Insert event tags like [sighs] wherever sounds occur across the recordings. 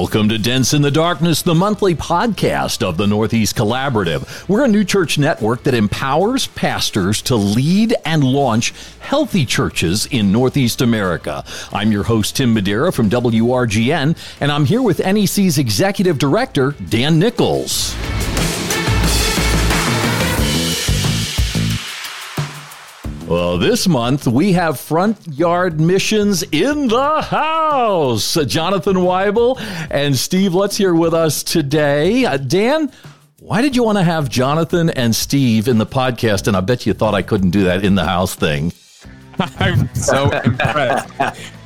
Welcome to Dents in the Darkness, the monthly podcast of the Northeast Collaborative. We're a new church network that empowers pastors to lead and launch healthy churches in Northeast America. I'm your host, Tim Madeira from WRGN, and I'm here with NEC's Executive Director, Dan Nichols. Well, this month we have Front Yard Missions in the house. Jonathan Weibel and Steve Lutz here with us today. Uh, Dan, why did you want to have Jonathan and Steve in the podcast? And I bet you thought I couldn't do that in the house thing. [laughs] I'm so impressed.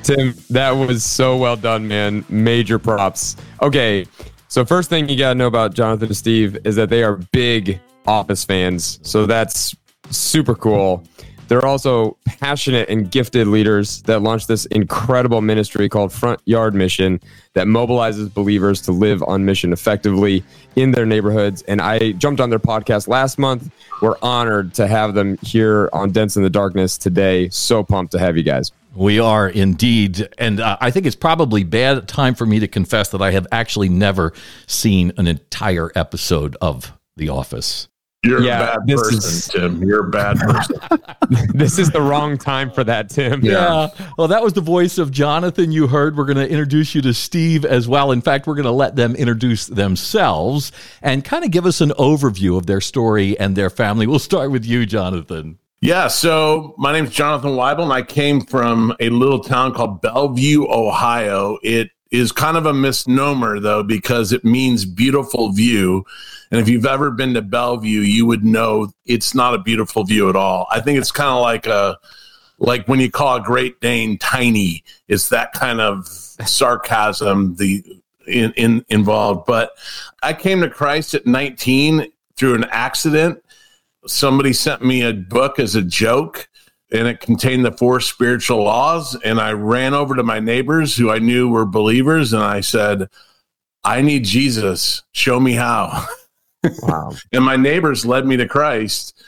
Tim, that was so well done, man. Major props. Okay, so first thing you got to know about Jonathan and Steve is that they are big Office fans. So that's super cool. They're also passionate and gifted leaders that launched this incredible ministry called Front Yard Mission that mobilizes believers to live on mission effectively in their neighborhoods. And I jumped on their podcast last month. We're honored to have them here on Dents in the Darkness today. So pumped to have you guys. We are indeed. And uh, I think it's probably bad time for me to confess that I have actually never seen an entire episode of The Office. You're yeah, a bad person, is, Tim. You're a bad person. [laughs] this is the wrong time for that, Tim. Yeah. yeah. Well, that was the voice of Jonathan you heard. We're going to introduce you to Steve as well. In fact, we're going to let them introduce themselves and kind of give us an overview of their story and their family. We'll start with you, Jonathan. Yeah, so my name is Jonathan Weibel, and I came from a little town called Bellevue, Ohio. It is kind of a misnomer, though, because it means beautiful view. And if you've ever been to Bellevue, you would know it's not a beautiful view at all. I think it's kind of like a like when you call a Great Dane tiny. It's that kind of sarcasm the in, in involved. But I came to Christ at 19 through an accident. Somebody sent me a book as a joke and it contained the four spiritual laws. And I ran over to my neighbors who I knew were believers and I said, I need Jesus. Show me how. [laughs] Wow. and my neighbors led me to Christ.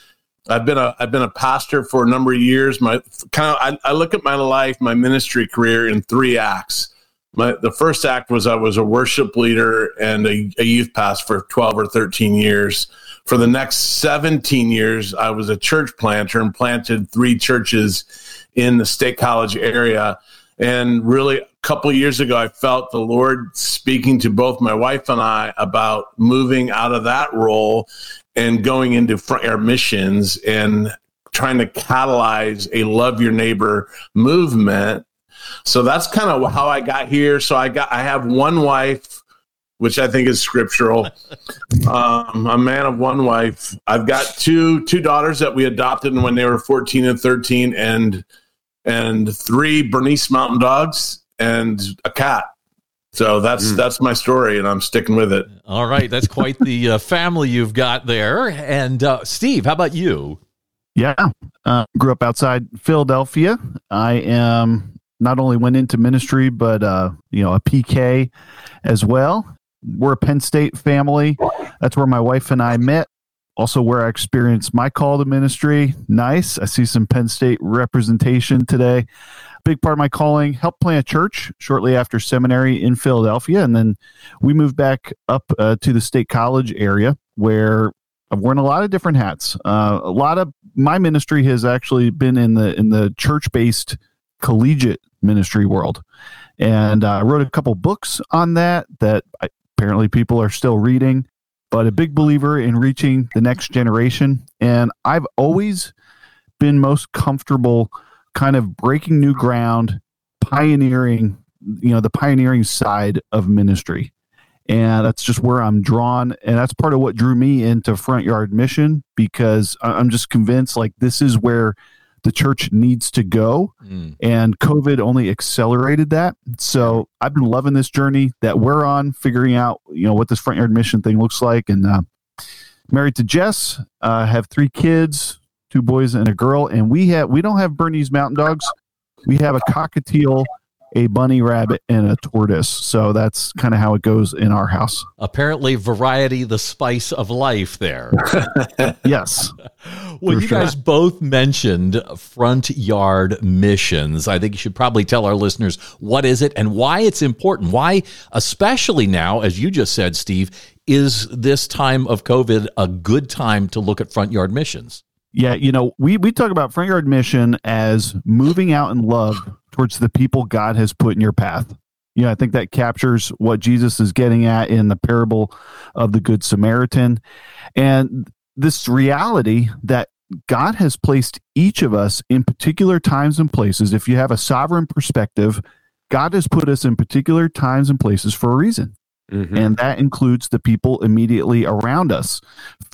I've been a I've been a pastor for a number of years. My kind of I, I look at my life, my ministry career in three acts. My the first act was I was a worship leader and a, a youth pastor for 12 or 13 years. For the next 17 years, I was a church planter and planted three churches in the State College area. And really, a couple years ago, I felt the Lord speaking to both my wife and I about moving out of that role and going into front yard missions and trying to catalyze a love your neighbor movement. So that's kind of how I got here. So I got I have one wife which I think is scriptural. [laughs] Um, a man of one wife. I've got two two daughters that we adopted when they were 14 and 13 and and three Bernese mountain dogs and a cat. So that's mm. that's my story, and I'm sticking with it. All right, that's quite the uh, family you've got there. And uh, Steve, how about you? Yeah, uh, grew up outside Philadelphia. I am not only went into ministry, but uh, you know a PK as well we're a Penn State family. That's where my wife and I met. Also, where I experienced my call to ministry. Nice. I see some Penn State representation today. Big part of my calling helped plant a church shortly after seminary in Philadelphia. And then we moved back up uh, to the State College area where I've worn a lot of different hats. Uh, a lot of my ministry has actually been in the in the church based collegiate ministry world, and uh, I wrote a couple books on that that I, apparently people are still reading, but a big believer in reaching the next generation. And I've always been most comfortable kind of breaking new ground, pioneering, you know, the pioneering side of ministry. And that's just where I'm drawn. And that's part of what drew me into Front Yard Mission because I'm just convinced like this is where the church needs to go. Mm. And COVID only accelerated that. So I've been loving this journey that we're on, figuring out, you know, what this front yard mission thing looks like. And uh, married to Jess, uh, have three kids, two boys and a girl. And we have, we don't have Bernese mountain dogs. We have a cockatiel a bunny rabbit and a tortoise. So that's kind of how it goes in our house. Apparently, variety, the spice of life there. [laughs] yes. [laughs] Well, you sure. guys both mentioned front yard missions. I think you should probably tell our listeners what is it and why it's important. Why, especially now, as you just said, Steve, is this time of COVID a good time to look at front yard missions? Yeah, you know, we we talk about front yard mission as moving out in love towards the people God has put in your path. You know, I think that captures what Jesus is getting at in the parable of the Good Samaritan. And this reality that God has placed each of us in particular times and places. If you have a sovereign perspective, God has put us in particular times and places for a reason. Mm-hmm. And that includes the people immediately around us,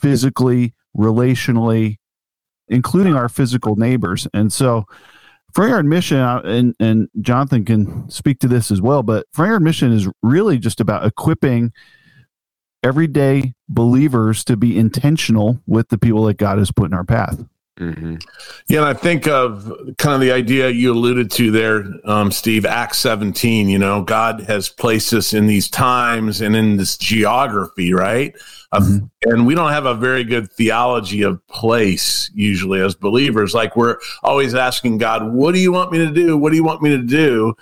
physically, relationally, including our physical neighbors. And so, Front Yard Mission, and, and Jonathan can speak to this as well, but Front Yard Mission is really just about equipping everyday believers to be intentional with the people that God has put in our path. Mm-hmm. Yeah, and I think of kind of the idea you alluded to there, um, Steve, Acts 17. You know, God has placed us in these times and in this geography, right? mm-hmm. And we don't have a very good theology of place usually as believers. Like we're always asking God, what do you want me to do? What do you want me to do?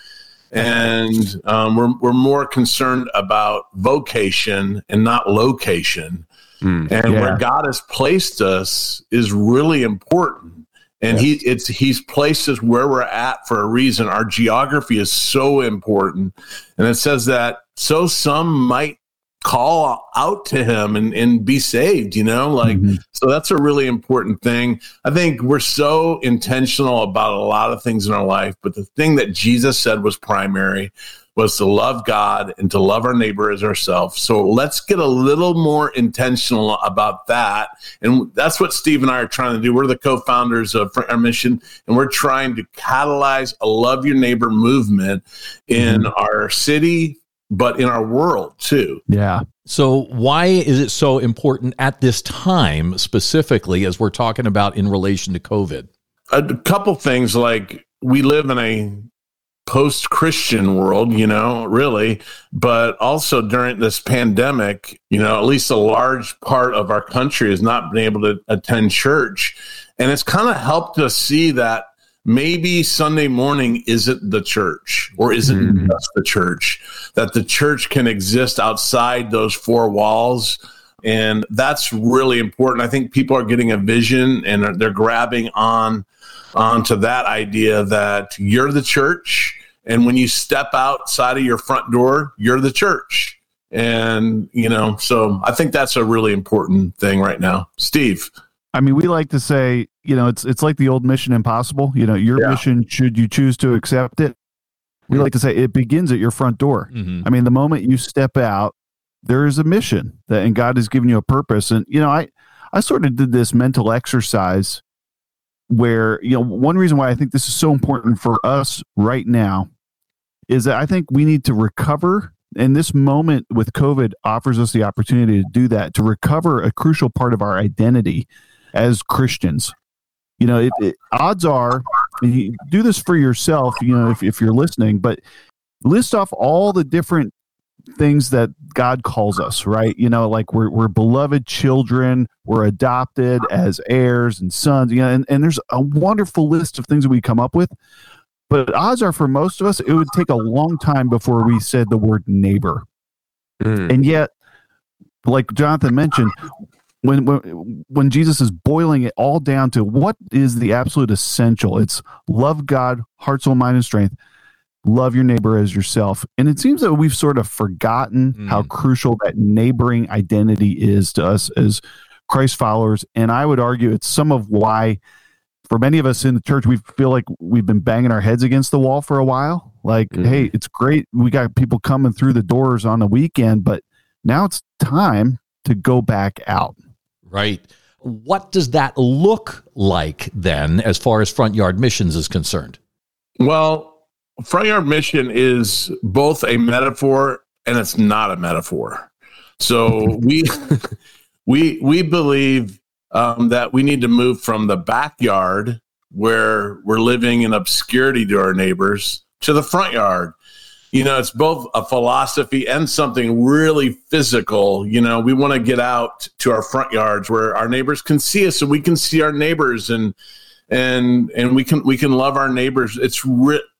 And um, we're, we're more concerned about vocation and not location. Mm, and yeah. where God has placed us is really important. And he it's he's placed us where we're at for a reason. Our geography is so important. And it says that so some might call out to him and, and be saved, you know, like, mm-hmm. so that's a really important thing. I think we're so intentional about a lot of things in our life, but the thing that Jesus said was primary was to love God and to love our neighbor as ourselves. So let's get a little more intentional about that. And that's what Steve and I are trying to do. We're the co-founders of our mission, and we're trying to catalyze a love your neighbor movement in mm-hmm. our city, but in our world too. Yeah. So, why is it so important at this time, specifically, as we're talking about in relation to COVID? A couple things like we live in a post Christian world, you know, really, but also during this pandemic, you know, at least a large part of our country has not been able to attend church. And it's kind of helped us see that maybe Sunday morning isn't the church or isn't mm. just the church, that the church can exist outside those four walls. And that's really important. I think people are getting a vision and they're grabbing on onto that idea that you're the church and when you step outside of your front door, you're the church. And, you know, so I think that's a really important thing right now. Steve. I mean, we like to say, you know, it's it's like the old Mission Impossible. You know, your yeah. mission, should you choose to accept it, we like to say it begins at your front door. Mm-hmm. I mean, the moment you step out, there is a mission that, and God has given you a purpose. And you know, I I sort of did this mental exercise where you know one reason why I think this is so important for us right now is that I think we need to recover. And this moment with COVID offers us the opportunity to do that, to recover a crucial part of our identity as Christians. You know, it, it, odds are, you do this for yourself, you know, if, if you're listening, but list off all the different things that God calls us, right? You know, like we're, we're beloved children, we're adopted as heirs and sons, you know, and, and there's a wonderful list of things that we come up with. But odds are for most of us, it would take a long time before we said the word neighbor. Mm. And yet, like Jonathan mentioned, when, when when Jesus is boiling it all down to what is the absolute essential, it's love God, heart, soul, mind, and strength. Love your neighbor as yourself. And it seems that we've sort of forgotten mm. how crucial that neighboring identity is to us as Christ followers. And I would argue it's some of why for many of us in the church, we feel like we've been banging our heads against the wall for a while. Like, mm-hmm. hey, it's great. We got people coming through the doors on the weekend, but now it's time to go back out. Right. What does that look like then, as far as front yard missions is concerned? Well, front yard mission is both a metaphor and it's not a metaphor. So [laughs] we we we believe um, that we need to move from the backyard where we're living in obscurity to our neighbors to the front yard you know, it's both a philosophy and something really physical. You know, we want to get out to our front yards where our neighbors can see us and we can see our neighbors and and and we can we can love our neighbors. It's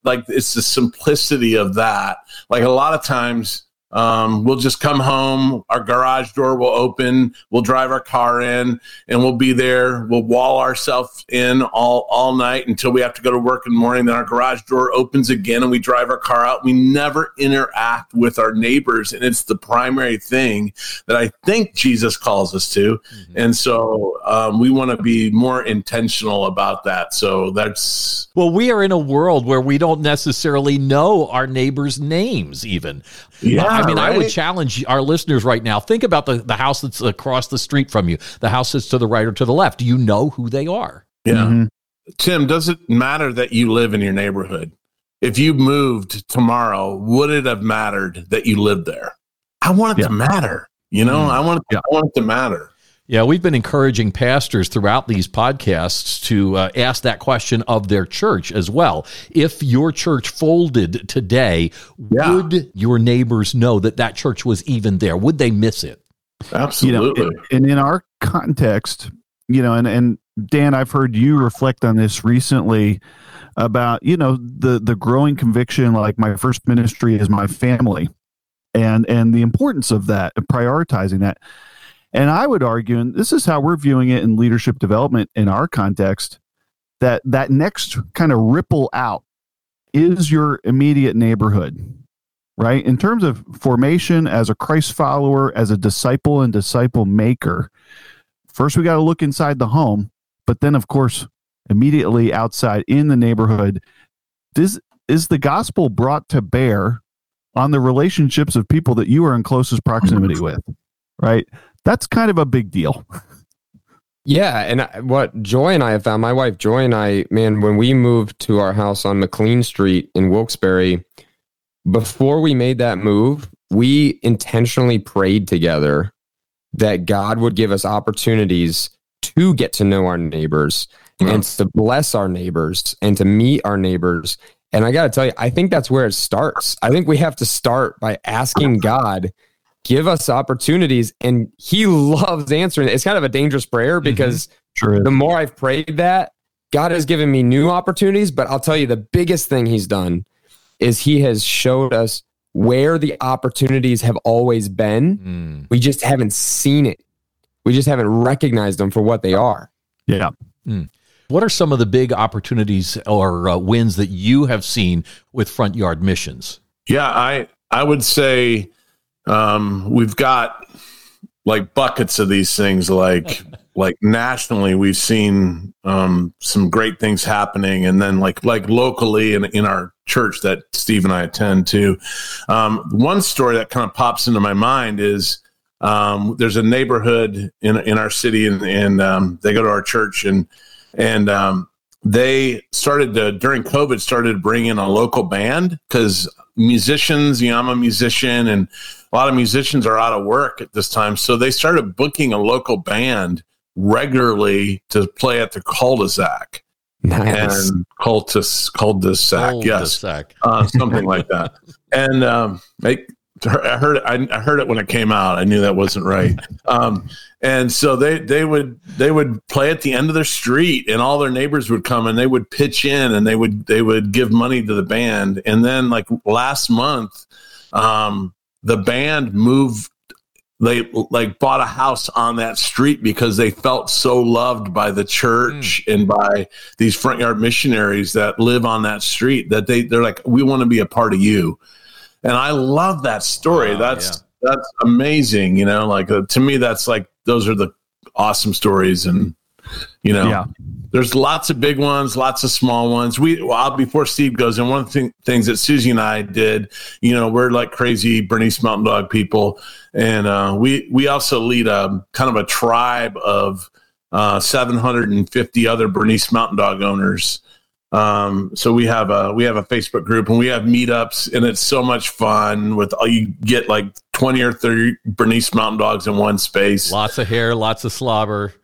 like it's the simplicity of that. Like a lot of times um, we'll just come home, our garage door will open, we'll drive our car in, and we'll be there. We'll wall ourselves in all, all night until we have to go to work in the morning. Then our garage door opens again and we drive our car out. We never interact with our neighbors. And it's the primary thing that I think Jesus calls us to. Mm-hmm. And so um, we want to be more intentional about that. So that's. Well, we are in a world where we don't necessarily know our neighbors' names, even. Yeah, I mean, right? I would challenge our listeners right now. Think about the, the house that's across the street from you, the house that's to the right or to the left. Do you know who they are? Yeah. Mm-hmm. Tim, does it matter that you live in your neighborhood? If you moved tomorrow, would it have mattered that you lived there? I want it yeah. to matter. You know, mm-hmm. I want it, yeah. I want it to matter. Yeah, we've been encouraging pastors throughout these podcasts to uh, ask that question of their church as well. If your church folded today, yeah. would your neighbors know that that church was even there? Would they miss it? Absolutely. You know, and in our context, you know, and, and Dan, I've heard you reflect on this recently about, you know, the the growing conviction like my first ministry is my family and and the importance of that, prioritizing that and I would argue, and this is how we're viewing it in leadership development in our context, that that next kind of ripple out is your immediate neighborhood, right? In terms of formation as a Christ follower, as a disciple and disciple maker, first we got to look inside the home, but then, of course, immediately outside in the neighborhood. This is the gospel brought to bear on the relationships of people that you are in closest proximity with, right? That's kind of a big deal. Yeah, and what Joy and I have found, my wife Joy and I, man, when we moved to our house on McLean Street in Wilkes-Barre, before we made that move, we intentionally prayed together that God would give us opportunities to get to know our neighbors mm-hmm. and to bless our neighbors and to meet our neighbors. And I got to tell you, I think that's where it starts. I think we have to start by asking God give us opportunities. And he [laughs] loves answering it. It's kind of a dangerous prayer mm-hmm. because mm-hmm. the more I've prayed that, God has given me new opportunities. But I'll tell you, the biggest thing he's done is he has showed us where the opportunities have always been. Mm. We just haven't seen it. We just haven't recognized them for what they are. Yeah. Mm. What are some of the big opportunities or uh, wins that you have seen with front yard missions? Yeah, I I would say um, we've got like buckets of these things like [laughs] like nationally we've seen um, some great things happening. And then like like locally in, in our church that steve and i attend to um, one story that kind of pops into my mind is um, there's a neighborhood in in our city and, and um, they go to our church and and um, they started to during covid started to bring in a local band because musicians you know i'm a musician and a lot of musicians are out of work at this time. So they started booking a local band regularly to play at the cul-de-sac. Nice. And cultus, cul-de-sac, yes, uh, something like that. And um, they, I heard it, I, I, heard it when it came out. I knew that wasn't right. Um, and so they they would they would play at the end of their street, and all their neighbors would come and they would pitch in and they would they would give money to the band. And then like last month, um, the band moved they like bought a house on that street because they felt so loved by the church mm. and by these front yard missionaries that live on that street that they they're like we want to be a part of you and i love that story wow, that's yeah. that's amazing you know like uh, to me that's like those are the awesome stories and you know, yeah. there's lots of big ones, lots of small ones. We well, before Steve goes, and one of the things that Susie and I did, you know, we're like crazy Bernese Mountain Dog people, and uh, we we also lead a kind of a tribe of uh, 750 other Bernese Mountain Dog owners. Um, so we have a we have a Facebook group and we have meetups and it's so much fun with all you get like 20 or 30 Bernese mountain dogs in one space. Lots of hair, lots of slobber.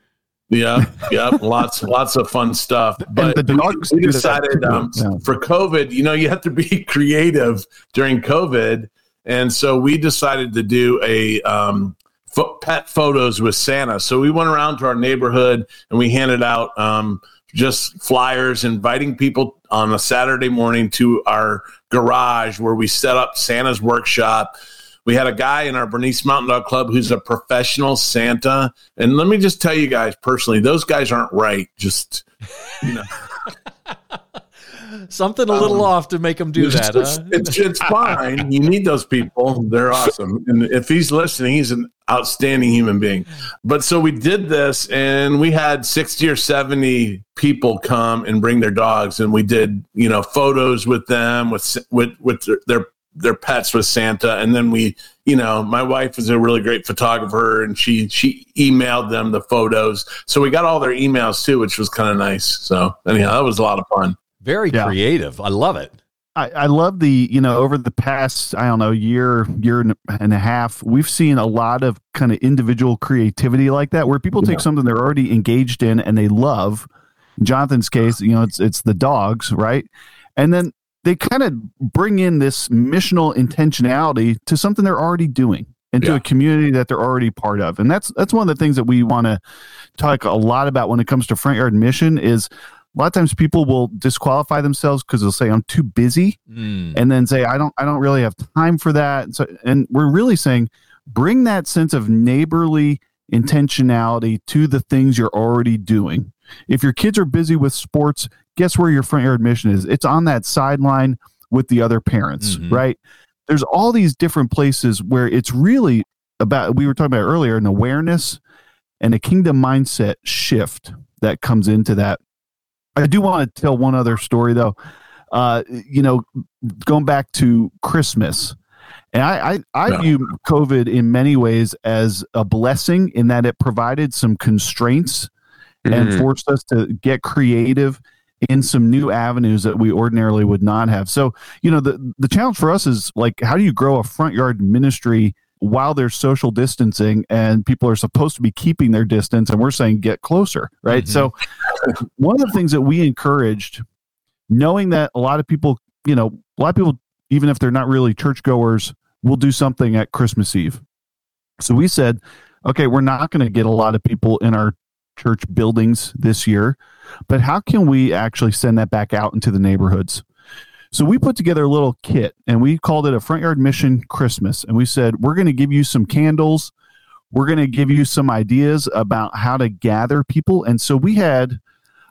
Yeah, yeah, lots, lots of fun stuff. But the dogs we decided um, yeah. for COVID, you know, you have to be [laughs] creative during COVID, and so we decided to do a um, fo- pet photos with Santa. So we went around to our neighborhood and we handed out um, just flyers, inviting people on a Saturday morning to our garage where we set up Santa's workshop. We had a guy in our Bernese Mountain Dog Club who's a professional Santa. And let me just tell you guys personally, those guys aren't right. Just, you know, [laughs] Something a little um, off to make them do it's, that. just- huh? it's, it's [laughs] fine. You need those people. They're awesome. And if he's listening, he's an outstanding human being. But so we did this and we had 60 or 70 people come and bring their dogs and we did, you know, photos with them with with with their their, their pets with Santa and then we, you know, my wife is a really great photographer and she she emailed them the photos. So we got all their emails too, which was kind of nice. So anyhow, that was a lot of fun. Very Yeah. creative. I love it. I, I love the you know over the past I don't know year year and- and a half we've seen a lot of kind of individual creativity like that where people take Yeah. something they're already engaged in and they love. In Jonathan's case, you know it's it's the dogs, right? And then they kind of bring in this missional intentionality to something they're already doing into Yeah. a community that they're already part of. And that's that's one of the things that we want to talk a lot about when it comes to front yard mission is a lot of times people will disqualify themselves because they'll say I'm too busy Mm. and then say I don't I don't really have time for that. So and we're really saying bring that sense of neighborly intentionality to the things you're already doing. If your kids are busy with sports, guess where your front yard mission is? It's on that sideline with the other parents, Mhm. right? There's all these different places where it's really about we were talking about earlier an awareness and a kingdom mindset shift that comes into that. I do want to tell one other story though. Uh, you know, going back to Christmas, and I I, I Yeah. view COVID in many ways as a blessing in that it provided some constraints and Mhm. forced us to get creative in some new avenues that we ordinarily would not have. So, you know, the the challenge for us is like how do you grow a front yard ministry while there's social distancing and people are supposed to be keeping their distance and we're saying get closer, right? Mhm. So, one of the things that we encouraged knowing that a lot of people, you know, a lot of people even if they're not really churchgoers we'll do something at Christmas Eve. So we said, okay, we're not going to get a lot of people in our church buildings this year, but how can we actually send that back out into the neighborhoods? So we put together a little kit and we called it a front yard mission Christmas. And we said, we're going to give you some candles. We're going to give you some ideas about how to gather people. And so we had,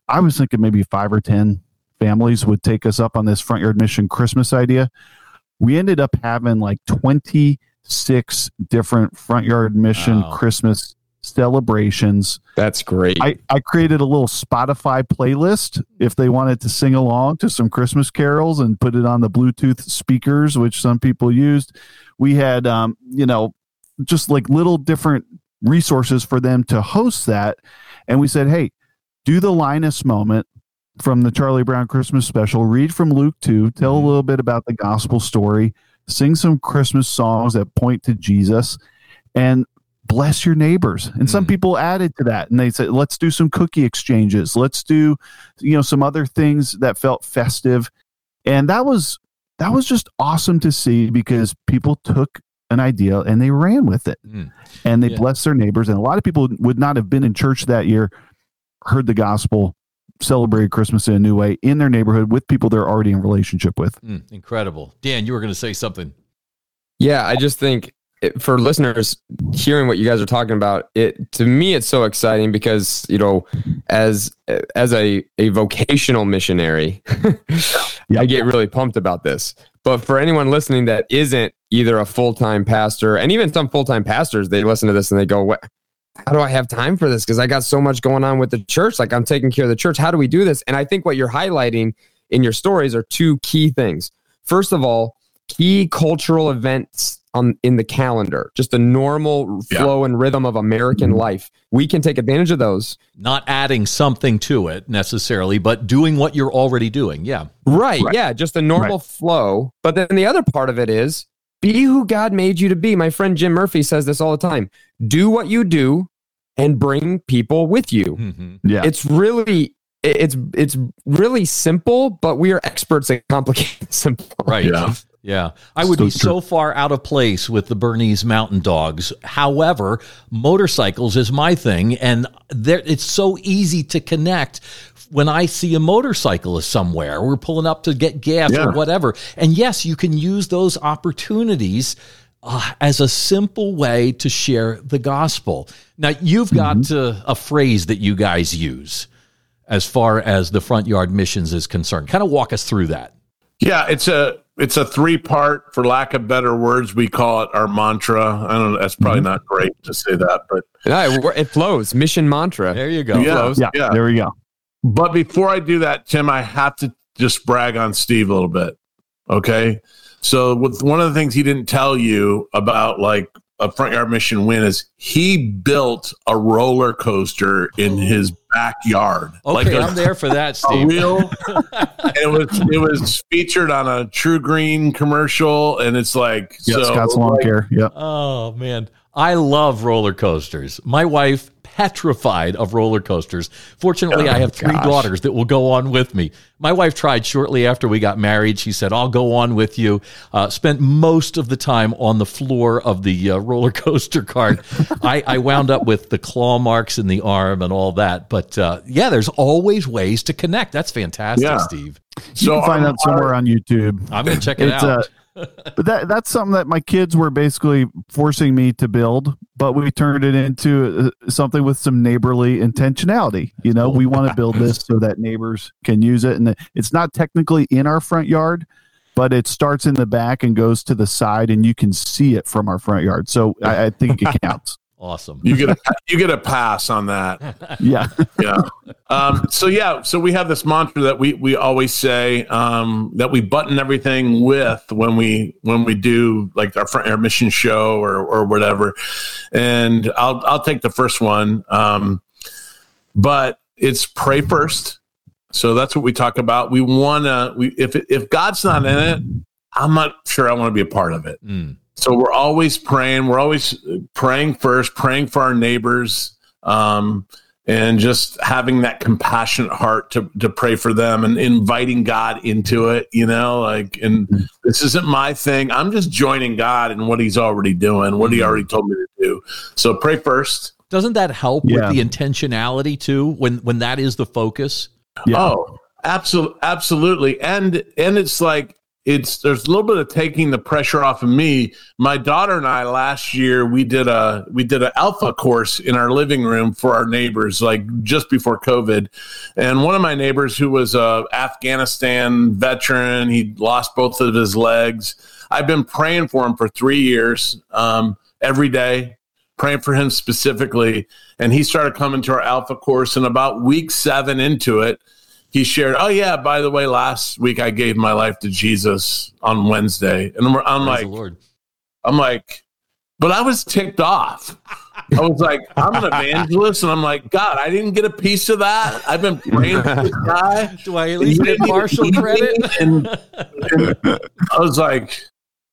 I was thinking maybe five or 10 families would take us up on this front yard mission Christmas idea. We ended up having like 26 different front yard mission Wow. Christmas celebrations. That's great. I, I created a little Spotify playlist if they wanted to sing along to some Christmas carols and put it on the Bluetooth speakers, which some people used. We had, um, you know, just like little different resources for them to host that. And we said, hey, do the Linus moment from the Charlie Brown Christmas special, read from Luke 2, tell a little bit about the gospel story, sing some Christmas songs that point to Jesus, and bless your neighbors. And some Mm. people added to that and they said, let's do some cookie exchanges. Let's do, you know, some other things that felt festive. And that was that was just awesome to see because people took an idea and they ran with it Mm. and they Yeah. blessed their neighbors. And a lot of people would not have been in church that year, heard the gospel, celebrated Christmas in a new way in their neighborhood with people they're already in relationship with. Mm, incredible. Dan, you were going to say something. Yeah, I just think it, for listeners hearing what you guys are talking about, it to me it's so exciting because you know, as as a a vocational missionary, [laughs] I get really pumped about this. But for anyone listening that isn't either a full time pastor, and even some full time pastors, they listen to this and they go, "What? How do I have time for this? Because I got so much going on with the church. Like I'm taking care of the church. How do we do this?" And I think what you're highlighting in your stories are two key things. First of all, key cultural events on in the calendar, just the normal Yeah. flow and rhythm of American mm-hmm. life. We can take advantage of those. Not adding something to it necessarily, but doing what you're already doing. Yeah. Right, Right. yeah, just a normal flow. But then the other part of it is be who God made you to be. My friend Jim Murphy says this all the time. Do what you do and bring people with you. Mhm. Yeah. It's really it's it's really simple, but we are experts at complicating simple. [laughs] Right. Yeah. Yeah. I would So be true. so far out of place with the Bernese Mountain Dogs. However, motorcycles is my thing, and there it's so easy to connect. When I see a motorcyclist somewhere, we're pulling up to get gas Yeah. or whatever. And yes, you can use those opportunities uh, as a simple way to share the gospel. Now, you've got Mm-hmm. uh, a phrase that you guys use as far as the front yard missions is concerned. Kind of walk us through that. Yeah, it's a it's a three part, for lack of better words, we call it our mantra. I don't know. That's probably not great to say that, but Yeah, it, it flows. Mission mantra. There you go. Yeah. Flows. yeah, yeah. There we go. But before I do that, Tim, I have to just brag on Steve a little bit. Okay. So with one of the things he didn't tell you about like a front yard mission win is he built a roller coaster in his backyard. like Okay, a, I'm there for that, [laughs] Steve. real it was it was featured on a TruGreen commercial and it's like Yeah, so Scott's lawn like, care. Yeah. Oh man, I love roller coasters. My wife petrified of roller coasters. Fortunately, I have three gosh. daughters that will go on with me. My wife tried shortly after we got married. She said, "I'll go on with you." Uh, spent most of the time on the floor of the uh, [laughs] roller coaster cart. [laughs] I, I wound up with the claw marks in the arm and all that. But uh, yeah, there's always ways to connect. That's fantastic, Yeah. Steve. You So can find our- that somewhere on YouTube. I'm gonna check it It's out. But that that's something that my kids were basically forcing me to build, but we turned it into uh, something with some neighborly intentionality. You know, we want to build this so that neighbors can use it, and it's not technically in our front yard, but it starts in the back and goes to the side, and you can see it from our front yard. So I, I think it counts. Awesome. you get a you get a pass on that. [laughs] Yeah, yeah. Um, so yeah, so we have this mantra that we we always say um, that we button everything with when we when we do like our front yard mission show or or whatever. And I'll I'll take the first one. Um, but it's pray first. So that's what we talk about. We wanna we if if God's not in it, I'm not sure I want to be a part of it. Mm. So we're always praying. We're always uh, praying first, praying for our neighbors, um, and just having that compassionate heart to to pray for them and inviting God into it. You know, like, and mm-hmm. this isn't my thing. I'm just joining God in what He's already doing, what He mm-hmm. already told me to do. So pray first. Doesn't that help Yeah. with the intentionality too? When when that is the focus. yeah. Oh, absolutely, absolutely. And and it's like it's there's a little bit of taking the pressure off of me. My daughter and I last year we did a we did an alpha course in our living room for our neighbors, like just before COVID. And one of my neighbors who was a Afghanistan veteran, he lost both of his legs. I've been praying for him for three years, um, every day, praying for him specifically. And he started coming to our alpha course, and about week seven into it, he shared, "Oh yeah, by the way, last week I gave my life to Jesus on Wednesday." And I'm, I'm Praise like, Lord. I'm like, but I was ticked off. I was like, I'm an evangelist, and I'm like, God, I didn't get a piece of that. I've been praying for this guy. [laughs] Do I at least get partial credit? And, and I was like,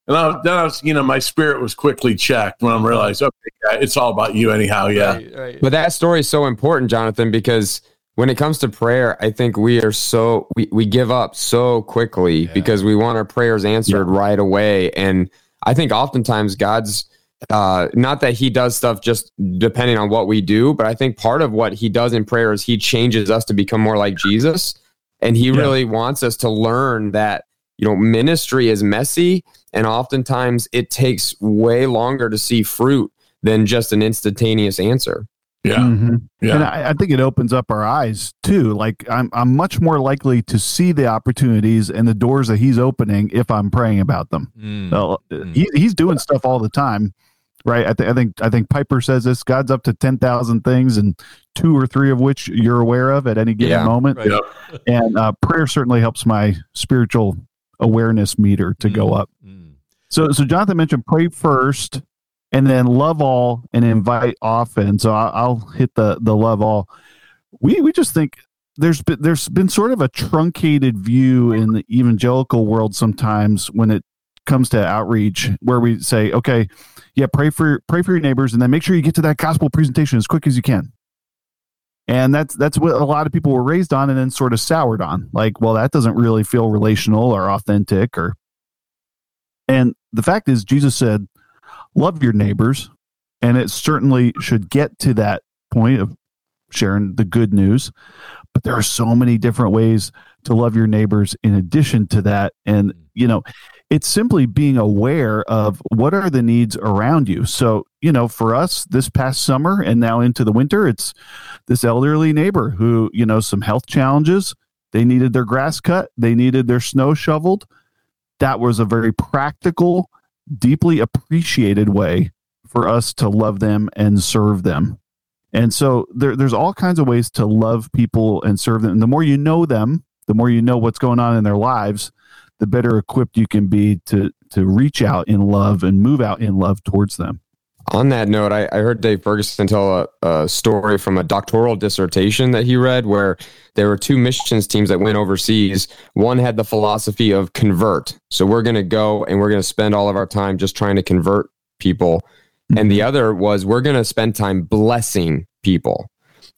and I, then I was, you know, my spirit was quickly checked when I realized, okay, yeah, it's all about you anyhow. Yeah. Right, right. But that story is so important, Jonathan, because when it comes to prayer, I think we are so we, we give up so quickly Yeah. because we want our prayers answered right away. And I think oftentimes God's uh not that he does stuff just depending on what we do, but I think part of what he does in prayer is he changes us to become more like Jesus. And he Yeah. really wants us to learn that, you know, ministry is messy and oftentimes it takes way longer to see fruit than just an instantaneous answer. Yeah. Mhm. Yeah. And I, I think it opens up our eyes too. Like I'm, I'm much more likely to see the opportunities and the doors that he's opening if I'm praying about them. Mm. So, Mm. he, he's doing stuff all the time, right? I, th- I think I think Piper says this: God's up to ten thousand things, and two or three of which you're aware of at any given Yeah, moment. right. Yep. And uh, prayer certainly helps my spiritual awareness meter to go Mm. up. Mm. So, so Jonathan mentioned pray first, and then love all and invite often. So I'll, I'll hit the the love all. We we just think there's been there's been sort of a truncated view in the evangelical world sometimes when it comes to outreach where we say, okay, yeah, pray for pray for your neighbors, and then make sure you get to that gospel presentation as quick as you can. And that's that's what a lot of people were raised on, and then sort of soured on. Like, well, that doesn't really feel relational or authentic, or. And the fact is, Jesus said, "Love your neighbors," and it certainly should get to that point of sharing the good news. But there are so many different ways to love your neighbors in addition to that, and mm. you know, it's simply being aware of what are the needs around you. So, you know, for us this past summer and now into the winter, it's this elderly neighbor who, you know, some health challenges. They needed their grass cut, they needed their snow shoveled. That was a very practical, deeply appreciated way for us to love them and serve them. And so there, there's all kinds of ways to love people and serve them. And the more you know them, the more you know what's going on in their lives, the better equipped you can be to to reach out in love and move out in love towards them. On that note, I, I heard Dave Ferguson tell a, a, story from a doctoral dissertation that he read where there were two missions teams that went overseas. One had the philosophy of convert. So we're going to go and we're going to spend all of our time just trying to convert people. Mm-hmm. And the mm-hmm. other was we're going to spend time blessing people.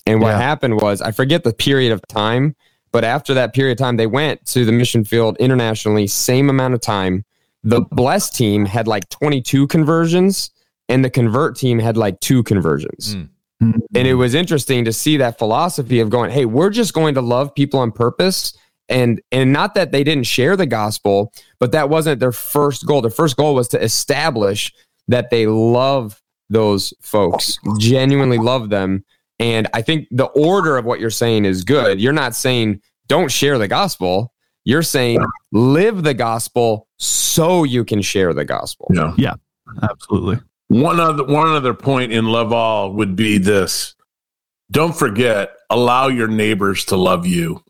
And what yeah. happened was, I forget the period of time, but after that period of time, they went to the mission field internationally, same amount of time. The Bless team had like 22 conversions, and the Convert team had like two conversions. Mm. And it was interesting to see that philosophy of going, hey, we're just going to love people on purpose. And and not that they didn't share the gospel, but that wasn't their first goal. Their first goal was to establish that they love those folks, genuinely love them, and I think the order of what you're saying is good. You're not saying don't share the gospel. You're saying live the gospel so you can share the gospel. Yeah. Yeah. Absolutely. One other one other point in love all would be this. Don't forget, allow your neighbors to love you.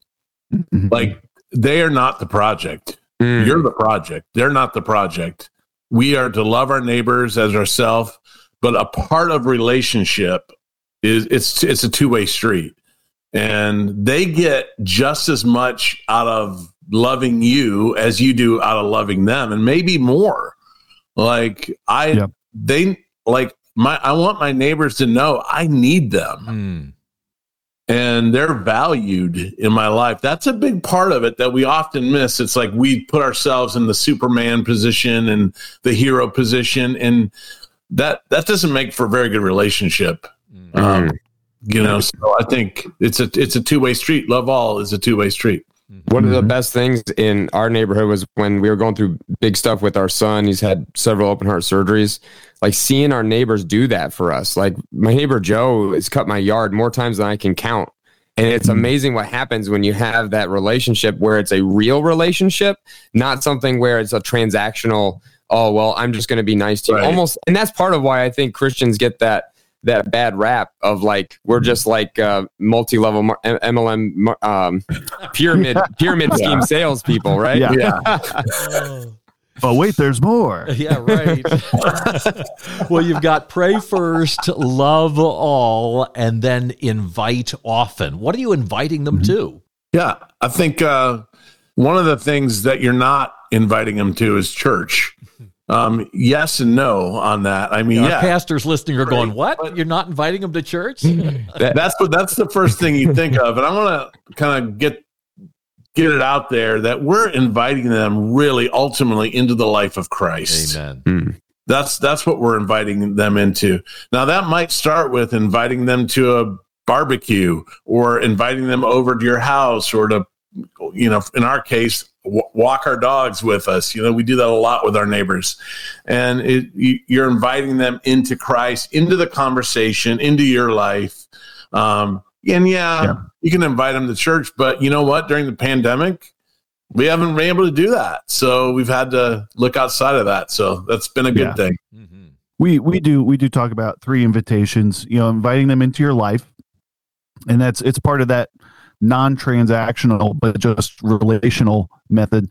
Mm-hmm. Like they are not the project. Mm. You're the project. They're not the project. We are to love our neighbors as ourselves, but a part of relationship is it's it's a two way street, and they get just as much out of loving you as you do out of loving them, and maybe more. Like I, yeah. They like my. I want my neighbors to know I need them. Mm and they're valued in my life. That's a big part of it that we often miss. It's like we put ourselves in the Superman position and the hero position, and that that doesn't make for a very good relationship. Mm-hmm. Um, you know, so I think it's a it's a two way street. Love all is a two way street. One of the mm-hmm. best things in our neighborhood was when we were going through big stuff with our son. He's had several open heart surgeries. Like seeing our neighbors do that for us. Like my neighbor Joe has cut my yard more times than I can count. And it's mm-hmm. amazing what happens when you have that relationship where it's a real relationship, not something where it's a transactional, oh, well, I'm just going to be nice to you. Right. Almost. And that's part of why I think Christians get that that bad rap of like we're just like uh, multi-level MLM um, pyramid [laughs] pyramid yeah. scheme salespeople, right? Yeah. yeah. [laughs] but wait, there's more. [laughs] Yeah, right. well, you've got pray first, love all, and then invite often. What are you inviting them mm-hmm. to? Yeah, I think uh, one of the things that you're not inviting them to is church. Um, yes and no on that. I mean, yeah, pastors listening are going, "What? But You're not inviting them to church?" [laughs] that's what that's the first thing you think of, and I want to kind of get get it out there that we're inviting them really ultimately into the life of Christ. Amen. Mm. That's that's what we're inviting them into. Now that might start with inviting them to a barbecue or inviting them over to your house or to you know, in our case, w- walk our dogs with us. You know, we do that a lot with our neighbors, and it, you, are inviting them into Christ, into the conversation, into your life. Um, and yeah, yeah, you can invite them to church, but you know what? During the pandemic, we haven't been able to do that, so we've had to look outside of that. So that's been a good yeah. thing. Mm-hmm. We we do we do talk about three invitations. You know, inviting them into your life, and that's it's part of that non-transactional but just relational method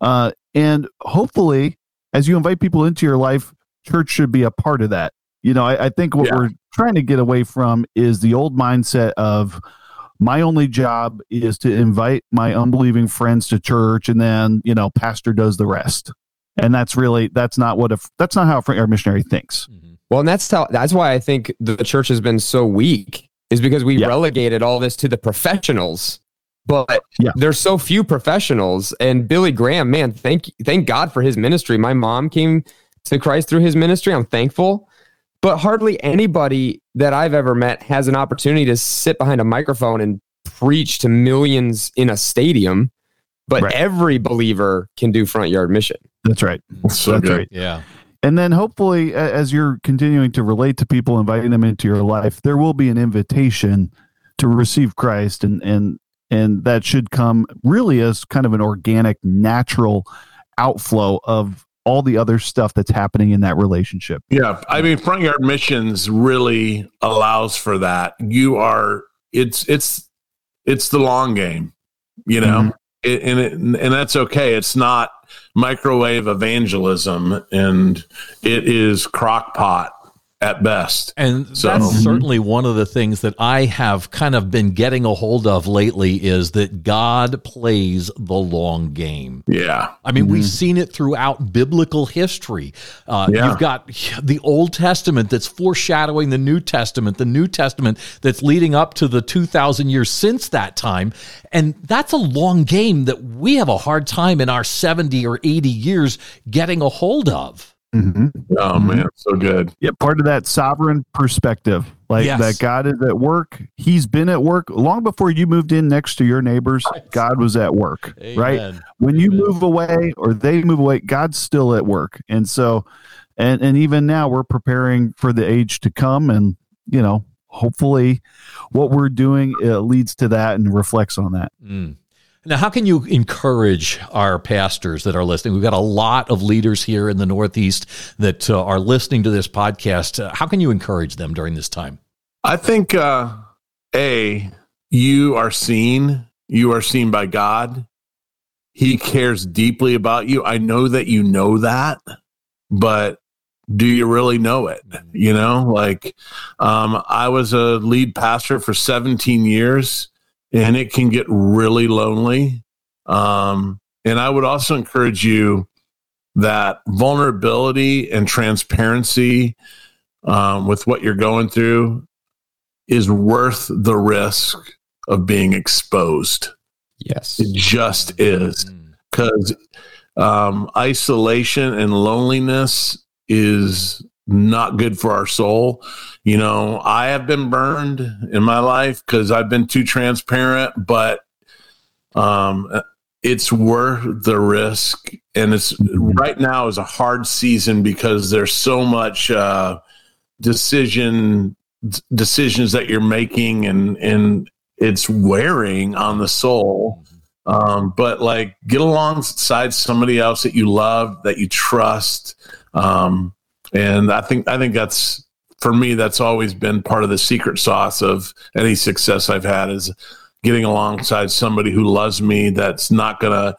uh, and hopefully as you invite people into your life church should be a part of that you know i, I think what yeah. we're trying to get away from is the old mindset of my only job is to invite my unbelieving friends to church and then you know pastor does the rest and that's really that's not what if that's not how a missionary thinks. Well, and that's how that's why I think the church has been so weak is because we Yeah. relegated all this to the professionals. But Yeah. there's so few professionals. And Billy Graham, man, thank thank God for his ministry. My mom came to Christ through his ministry. I'm thankful. But hardly anybody that I've ever met has an opportunity to sit behind a microphone and preach to millions in a stadium. But Right. every believer can do front yard mission. That's right. So that's good. right. Yeah. And then hopefully, as you're continuing to relate to people, inviting them into your life, there will be an invitation to receive Christ, and and and that should come really as kind of an organic, natural outflow of all the other stuff that's happening in that relationship. Yeah, I mean, front yard missions really allows for that. You are it's it's it's the long game, you know, mm-hmm. It, and it, and that's okay. It's not microwave evangelism, and it is crock pot at best. And So- that's Mhm. certainly one of the things that I have kind of been getting a hold of lately is that God plays the long game. Yeah, I mean, we've seen it throughout biblical history. Uh, Yeah. You've got [sighs] the Old Testament that's foreshadowing the New Testament, the New Testament that's leading up to the 2,000 years since that time. And that's a long game that we have a hard time in our 70 or 80 years getting a hold of. Mm-hmm. oh man, so good. Yeah, part of that sovereign perspective, like Yes. that God is at work. He's been at work long before you moved in next to your neighbors. God was at work, right? Amen. when you move away or they move away god's still at work and so and and even now we're preparing for the age to come and you know hopefully what we're doing uh, leads to that and reflects on that Mm. Now, how can you encourage our pastors that are listening? We've got a lot of leaders here in the Northeast that uh, are listening to this podcast. Uh, how can you encourage them during this time? I think uh a you are seen, you are seen by God. He cares deeply about you. I know that you know that, but do you really know it? You know, like um I was a lead pastor for 17 years and it can get really lonely. Um and I would also encourage you that vulnerability and transparency um, with what you're going through is worth the risk of being exposed. Yes. It just is Mm. because um, isolation and loneliness is not good for our soul. You know, I have been burned in my life because I've been too transparent, but um, it's worth the risk. And it's right now is a hard season because there's so much uh, decision d- decisions that you're making, and and it's wearing on the soul um, but like get alongside somebody else that you love that you trust um, and i think i think that's for me that's always been part of the secret sauce of any success i've had is getting alongside somebody who loves me that's not gonna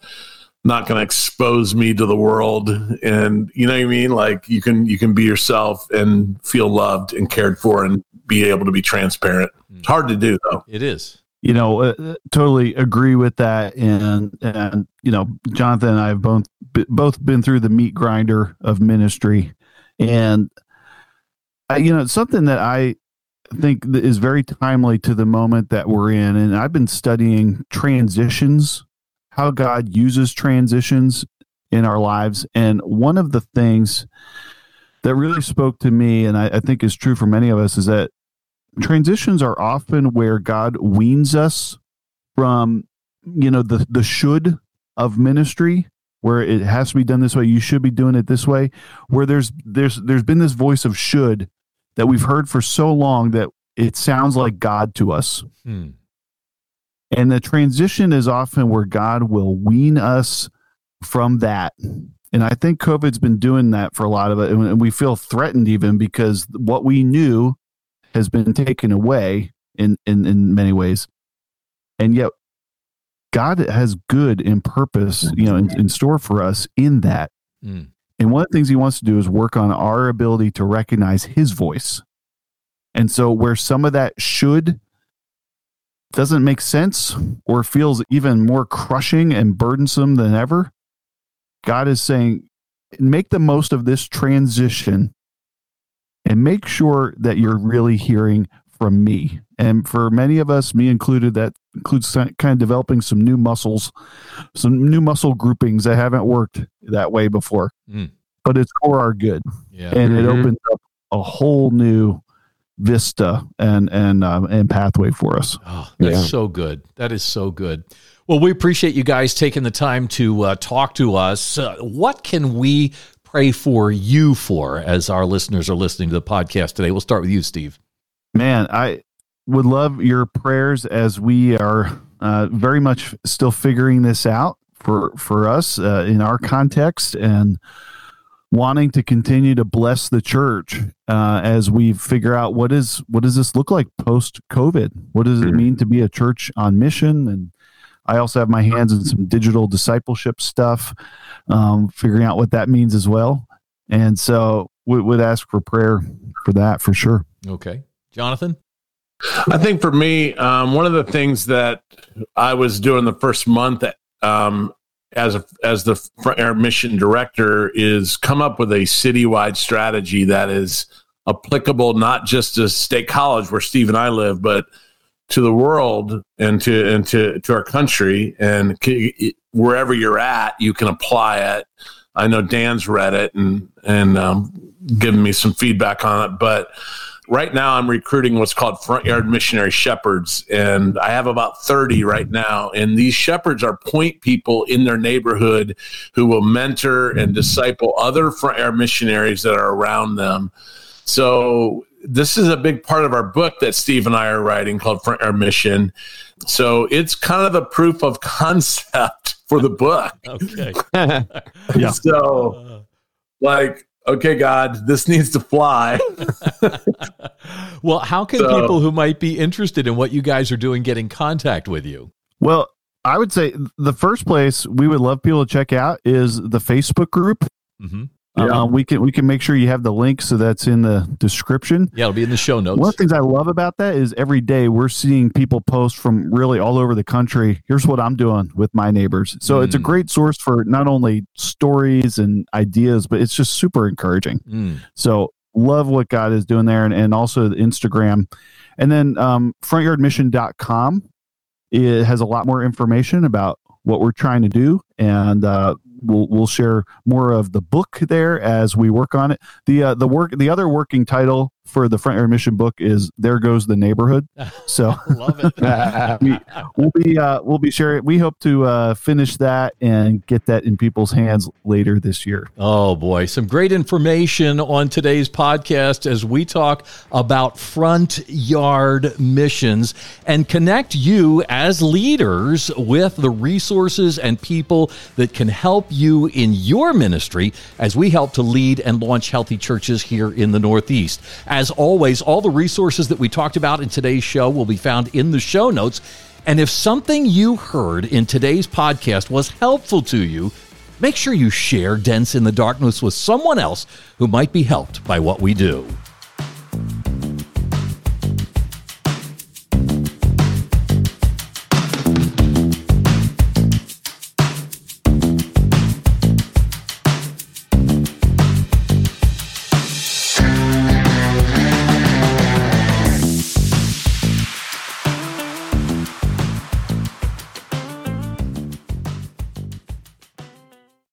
not gonna expose me to the world. And you know what i mean? Like you can you can be yourself and feel loved and cared for and be able to be transparent. It's hard to do though. It is. you know uh, totally agree with that. And and you know jonathan and i have both both been through the meat grinder of ministry and I, you know something that i think is very timely to the moment that we're in and i've been studying transitions how god uses transitions in our lives. And one of the things that really spoke to me and I, I think is true for many of us is that transitions are often where God weans us from, you know, the the should of ministry, where it has to be done this way. You should be doing it this way. Where there's there's there's been this voice of should that we've heard for so long that it sounds like God to us. Hmm. And the transition is often where God will wean us from that. And I think COVID's been doing that for a lot of it. And we feel threatened even because what we knew has been taken away in, in, in many ways. And yet God has good in purpose, you know, in, in store for us in that. Mm. And one of the things he wants to do is work on our ability to recognize his voice. And so where some of that should doesn't make sense or feels even more crushing and burdensome than ever, God is saying, make the most of this transition and make sure that you're really hearing from me. And for many of us, me included, that includes kind of developing some new muscles, some new muscle groupings that haven't worked that way before. Mm. But it's for our good. Yeah. And mm-hmm. it opens up a whole new vista and and um, and pathway for us. Oh, that's yeah. so good. That is so good. Well, we appreciate you guys taking the time to uh, talk to us. Uh, what can we pray for you for as our listeners are listening to the podcast today? We'll start with you, Steve. Man, I would love your prayers as we are uh, very much still figuring this out for for us uh, in our context and wanting to continue to bless the church uh, as we figure out what is what does this look like post COVID? What does it mm-hmm. mean to be a church on mission? And I also have my hands in some digital discipleship stuff, um, figuring out what that means as well. And so we would ask for prayer for that for sure. Okay, Jonathan. I think for me, um, one of the things that I was doing the first month um, as a, as the front yard mission director is come up with a citywide strategy that is applicable not just to state college where Steve and I live, but to the world and to and to to our country and wherever you're at, you can apply it. I know Dan's read it and and um, given me some feedback on it, but right now I'm recruiting what's called front yard missionary shepherds, and I have about 30 right now. And these shepherds are point people in their neighborhood who will mentor and disciple other front yard missionaries that are around them. So this is a big part of our book that Steve and I are writing called Front Yard Mission. So it's kind of the proof of concept [laughs] for the book. Okay. [laughs] yeah. So like okay, God, this needs to fly. [laughs] well, how can so, people who might be interested in what you guys are doing get in contact with you? Well, I would say the first place we would love people to check out is the Facebook group. Mm-hmm. Yeah. Um, we can we can make sure you have the link so that's in the description. Yeah, it'll be in the show notes. One of the things I love about that is every day we're seeing people post from really all over the country. Here's what I'm doing with my neighbors. So mm. it's a mm. great source for not only stories and ideas, but it's just super encouraging. Mm. So love what God is doing there and, and also the Instagram. And then um, frontyardmission.com it has a lot more information about what we're trying to do and uh, we'll we'll share more of the book there as we work on it. The uh, the work the other working title for the front yard mission book is "There Goes the Neighborhood." [laughs] So love it. [laughs] we, will be uh, we'll be sharing. We hope to uh, finish that and get that in people's hands later this year. Oh boy, some great information on today's podcast as we talk about front yard missions and connect you as leaders with the resources and people that can help you in your ministry as we help to lead and launch healthy churches here in the Northeast. As always, all the resources that we talked about in today's show will be found in the show notes. And if something you heard in today's podcast was helpful to you, make sure you share Dents in the Darkness with someone else who might be helped by what we do.